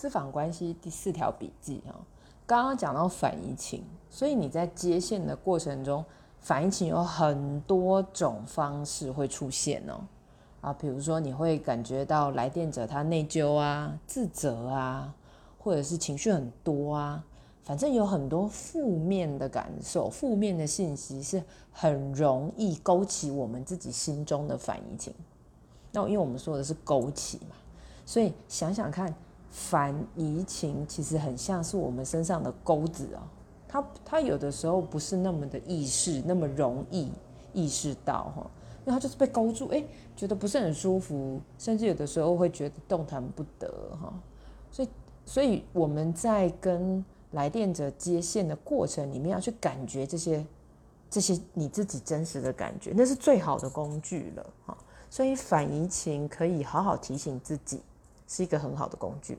咨访关系第四条笔记啊，刚刚讲到反移情，所以你在接线的过程中，反移情有很多种方式会出现哦。啊，比如说你会感觉到来电者他内疚啊、自责啊，或者是情绪很多啊，反正有很多负面的感受、负面的信息是很容易勾起我们自己心中的反移情。那因为我们说的是勾起嘛，所以想想看，反移情其实很像是我们身上的钩子啊，它它有的时候不是那么的意识，那么容易意识到哈。因为他就是被勾住，哎，觉得不是很舒服，甚至有的时候会觉得动弹不得哈。所以，所以我们在跟来电者接线的过程里面，要去感觉这些这些你自己真实的感觉，那是最好的工具了哈。所以反移情可以好好提醒自己，是一个很好的工具。